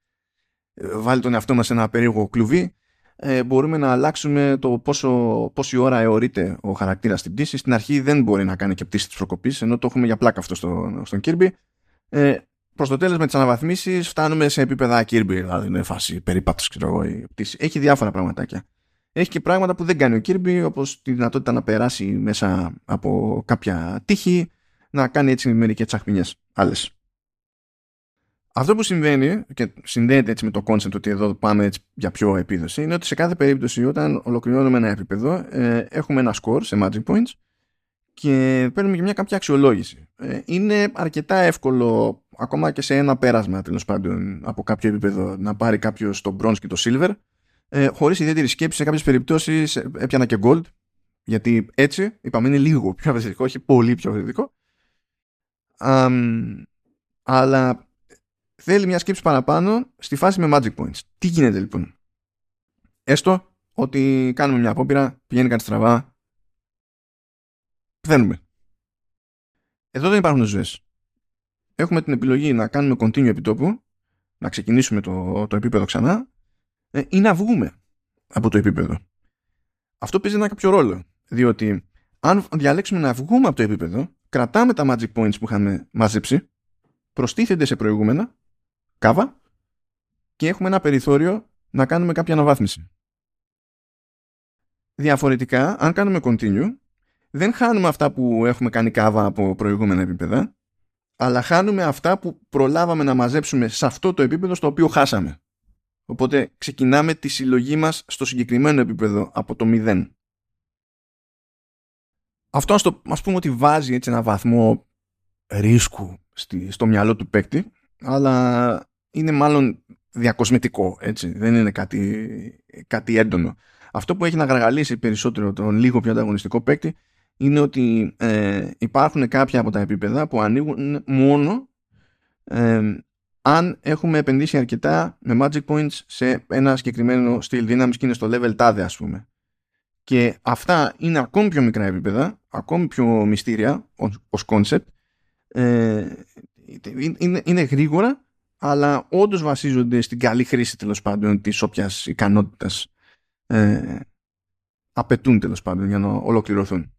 A: ε, βάλει τον εαυτό μας σε ένα περίεργο κλουβί ε, μπορούμε να αλλάξουμε το πόσο, πόση ώρα αιωρείται ο χαρακτήρας στην πτήση. Στην αρχή δεν μπορεί να κάνει και πτήση της προκοπής ενώ το έχουμε για πλάκα αυτό στο, στον Kirby. Ε, προς το τέλος με τις αναβαθμίσεις φτάνουμε σε επίπεδα Kirby δηλαδή είναι φάση περίπατος ξέρω εγώ η πτήση. Έχει διάφορα πραγματάκια. Έχει και πράγματα που δεν κάνει ο Kirby όπως τη δυνατότητα να περάσει μέσα από κάποια τύχη να κάνει έτσι μερικές τσαχμινιές άλλες αυτό που συμβαίνει και συνδέεται έτσι με το concept ότι εδώ πάμε έτσι για πιο επίδοση είναι ότι σε κάθε περίπτωση όταν ολοκληρώνουμε ένα επίπεδο ε, έχουμε ένα score σε magic points και παίρνουμε και μια κάποια αξιολόγηση. Ε, είναι αρκετά εύκολο ακόμα και σε ένα πέρασμα τέλος πάντων από κάποιο επίπεδο να πάρει κάποιος το bronze και το silver ε, χωρίς ιδιαίτερη σκέψη σε κάποιες περιπτώσεις έπιανα και gold γιατί έτσι είπαμε είναι λίγο πιο αυθεντικό όχι πολύ πιο αυθεντικό αλλά θέλει μια σκέψη παραπάνω στη φάση με magic points. Τι γίνεται λοιπόν; Έστω ότι κάνουμε μια απόπειρα, πηγαίνει κάτι στραβά, πεθαίνουμε. Εδώ δεν υπάρχουν ζωές. Έχουμε την επιλογή να κάνουμε continue επιτόπου, να ξεκινήσουμε το, το επίπεδο ξανά ε, ή να βγούμε από το επίπεδο. Αυτό παίζει ένα κάποιο ρόλο, διότι αν διαλέξουμε να βγούμε από το επίπεδο, κρατάμε τα magic points που είχαμε μαζέψει, προστίθενται σε προηγούμενα κάβα και έχουμε ένα περιθώριο να κάνουμε κάποια αναβάθμιση. Διαφορετικά, αν κάνουμε continue, δεν χάνουμε αυτά που έχουμε κάνει κάβα από προηγούμενα επίπεδα, αλλά χάνουμε αυτά που προλάβαμε να μαζέψουμε σε αυτό το επίπεδο στο οποίο χάσαμε. Οπότε ξεκινάμε τη συλλογή μας στο συγκεκριμένο επίπεδο από το 0. Αυτό ας, το, ας πούμε ότι βάζει έτσι ένα βαθμό ρίσκου στη, στο μυαλό του παίκτη, αλλά είναι μάλλον διακοσμητικό, έτσι. Δεν είναι κάτι, κάτι έντονο. Αυτό που έχει να γαργαλίσει περισσότερο τον λίγο πιο ανταγωνιστικό παίκτη είναι ότι ε, υπάρχουν κάποια από τα επίπεδα που ανοίγουν μόνο ε, αν έχουμε επενδύσει αρκετά με magic points σε ένα συγκεκριμένο στυλ δύναμης και είναι στο level τάδε ας πούμε. Και αυτά είναι ακόμη πιο μικρά επίπεδα, ακόμη πιο μυστήρια ως concept. Ε, είναι, είναι γρήγορα αλλά όντως βασίζονται στην καλή χρήση τέλος πάντων της όποιας ικανότητας ε, απαιτούν τέλος πάντων για να ολοκληρωθούν.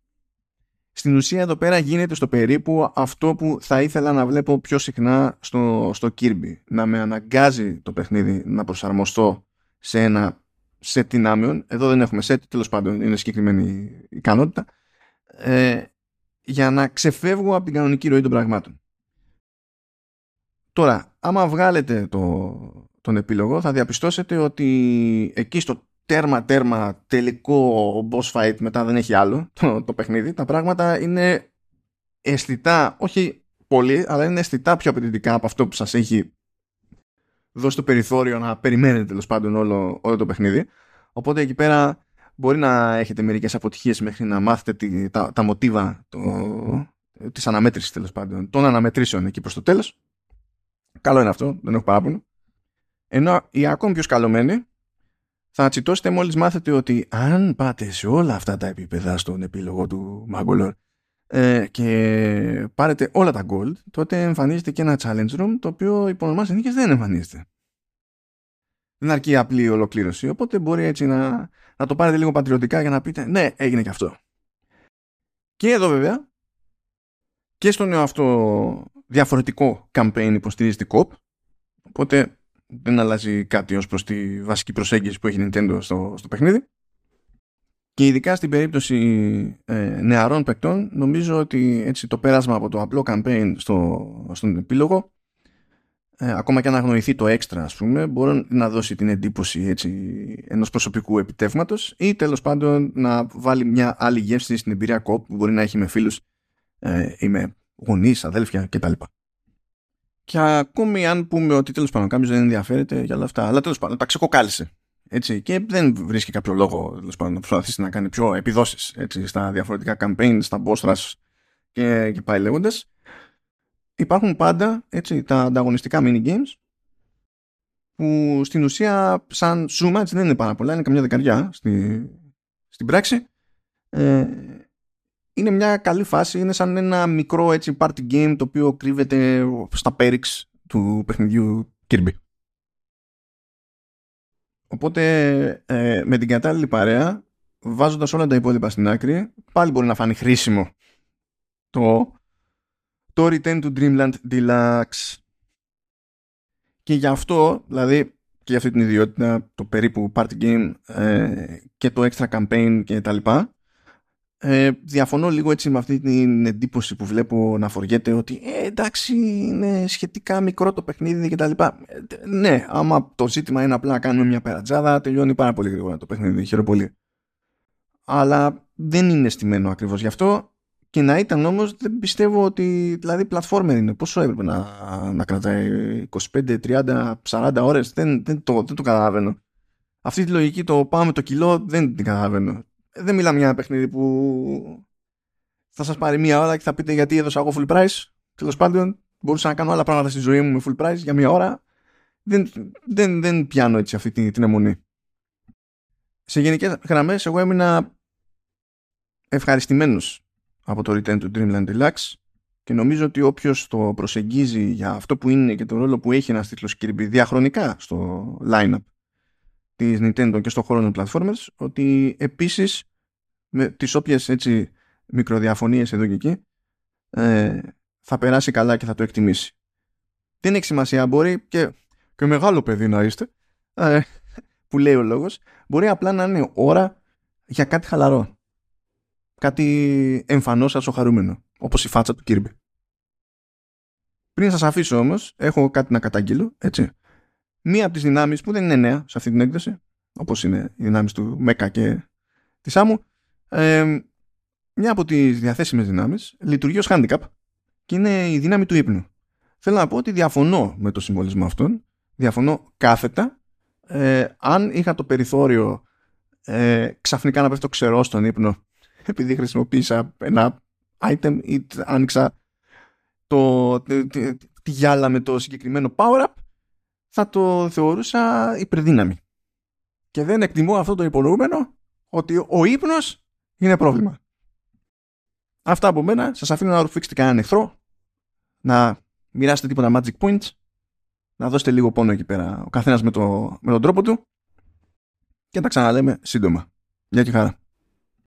A: Στην ουσία εδώ πέρα γίνεται στο περίπου αυτό που θα ήθελα να βλέπω πιο συχνά στο, στο Kirby. Να με αναγκάζει το παιχνίδι να προσαρμοστώ σε ένα set δυνάμεων. Εδώ δεν έχουμε set, τέλος πάντων είναι συγκεκριμένη ικανότητα. Ε, για να ξεφεύγω από την κανονική ροή των πραγμάτων. Τώρα, άμα βγάλετε το, τον επίλογο θα διαπιστώσετε ότι εκεί στο τέρμα τέρμα τελικό boss fight μετά δεν έχει άλλο το, το παιχνίδι. Τα πράγματα είναι αισθητά όχι πολύ αλλά είναι αισθητά πιο απαιτητικά από αυτό που σας έχει δώσει το περιθώριο να περιμένετε τέλος πάντων όλο, όλο το παιχνίδι. Οπότε εκεί πέρα μπορεί να έχετε μερικές αποτυχίες μέχρι να μάθετε τη, τα, τα μοτίβα το, της αναμέτρησης τέλος πάντων των αναμετρήσεων εκεί προς το τέλος Καλό είναι αυτό, δεν έχω παράπονο. Ενώ οι ακόμη πιο σκαλωμένοι θα τσιτώσετε μόλις μάθετε ότι αν πάτε σε όλα αυτά τα επίπεδα στον επίλογο του Magolor ε, και πάρετε όλα τα gold, τότε εμφανίζεται και ένα challenge room το οποίο υπό νορμά συνθήκες δεν εμφανίζεται. Δεν αρκεί απλή ολοκλήρωση, οπότε μπορεί έτσι να, να το πάρετε λίγο πατριωτικά για να πείτε ναι, έγινε και αυτό. Και εδώ βέβαια, και στο νέο αυτό διαφορετικό campaign υποστηρίζει την COP οπότε δεν αλλάζει κάτι ως προς τη βασική προσέγγιση που έχει Nintendo στο, στο παιχνίδι. Και ειδικά στην περίπτωση ε, νεαρών παικτών νομίζω ότι έτσι το πέρασμα από το απλό campaign στο, στον επίλογο ε, ακόμα και αν αγνοηθεί το έξτρα ας πούμε μπορεί να δώσει την εντύπωση έτσι, ενός προσωπικού επιτεύγματος ή τέλος πάντων να βάλει μια άλλη γεύση στην εμπειρία COP που μπορεί να έχει με φίλους ε, ή με γονείς, αδέλφια κτλ. Και ακόμη αν πούμε ότι τέλος πάντων κάποιος δεν ενδιαφέρεται για όλα αυτά, αλλά τέλος πάντων τα ξεκοκάλισε. Έτσι, και δεν βρίσκει κάποιο λόγο τέλος πάντων, να προσπαθήσει να κάνει πιο επιδόσεις στα διαφορετικά campaign, στα boss και, και πάει λέγοντας. υπάρχουν πάντα έτσι, τα ανταγωνιστικά mini games που στην ουσία σαν σούμα έτσι δεν είναι πάρα πολλά, είναι καμιά δεκαριά στη, στην πράξη. Ε, είναι μια καλή φάση, είναι σαν ένα μικρό έτσι party game το οποίο κρύβεται στα πέριξ του παιχνιδιού Kirby. Οπότε ε, με την κατάλληλη παρέα, βάζοντας όλα τα υπόλοιπα στην άκρη, πάλι μπορεί να φανεί χρήσιμο το, το Return to Dreamland Deluxe. Και γι' αυτό, δηλαδή και για αυτή την ιδιότητα, το περίπου party game ε, και το extra campaign και τα λοιπά, ε, διαφωνώ λίγο έτσι με αυτή την εντύπωση που βλέπω να φοριέται ότι ε, εντάξει είναι σχετικά μικρό το παιχνίδι και τα λοιπά. Ε, ναι, άμα το ζήτημα είναι απλά να κάνουμε μια περατζάδα τελειώνει πάρα πολύ γρήγορα το παιχνίδι, χαίρομαι πολύ. Αλλά δεν είναι στημένο ακριβώς γι' αυτό και να ήταν όμως δεν πιστεύω ότι δηλαδή πλατφόρμα είναι πόσο έπρεπε να, να κρατάει 25, 30, 40 ώρες; Δεν, δεν, το, δεν το καταλαβαίνω. Αυτή τη λογική το πάμε το κιλό δεν την καταλαβαίνω δεν μιλάμε για ένα παιχνίδι που θα σας πάρει μία ώρα και θα πείτε γιατί έδωσα εγώ full price. Τέλος πάντων, μπορούσα να κάνω άλλα πράγματα στη ζωή μου με full price για μία ώρα. Δεν, δεν, δεν πιάνω έτσι αυτή την, την αιμονή. Σε γενικές γραμμές, εγώ έμεινα ευχαριστημένος από το Return to Dreamland Deluxe και νομίζω ότι όποιος το προσεγγίζει για αυτό που είναι και το ρόλο που έχει ένας τίτλος Kirby διαχρονικά στο line-up της Nintendo και στον χώρο των platformers ότι επίσης με τις όποιες έτσι μικροδιαφωνίες εδώ και εκεί ε, θα περάσει καλά και θα το εκτιμήσει. Δεν έχει σημασία, μπορεί και, και μεγάλο παιδί να είστε ε, που λέει ο λόγος μπορεί απλά να είναι ώρα για κάτι χαλαρό. Κάτι εμφανώς ασοχαρούμενο όπως η φάτσα του Kirby. Πριν σας αφήσω όμως, έχω κάτι να καταγγείλω, έτσι μία από τις δυνάμεις που δεν είναι νέα σε αυτή την έκδοση, όπως είναι οι δυνάμεις του Μέκα και της Σάμου, ε, μια από τις διαθέσιμες δυνάμεις λειτουργεί ως handicap και είναι η δύναμη του ύπνου. Θέλω να πω ότι διαφωνώ με το συμβολισμό αυτόν, διαφωνώ κάθετα. Ε, αν είχα το περιθώριο ε, ξαφνικά να πέφτω ξερό στον ύπνο επειδή χρησιμοποίησα ένα item ή άνοιξα το, τη, τη, τη γυάλα με το συγκεκριμένο power-up θα το θεωρούσα υπερδύναμη. Και δεν εκτιμώ αυτό το υπονοούμενο ότι ο ύπνος είναι πρόβλημα. Αυτά από μένα. Σας αφήνω να ρουφήξετε κανέναν εχθρό, να μοιράσετε τίποτα magic points, να δώσετε λίγο πόνο εκεί πέρα ο καθένας με, το, με τον τρόπο του και τα ξαναλέμε σύντομα. Γεια και χαρά.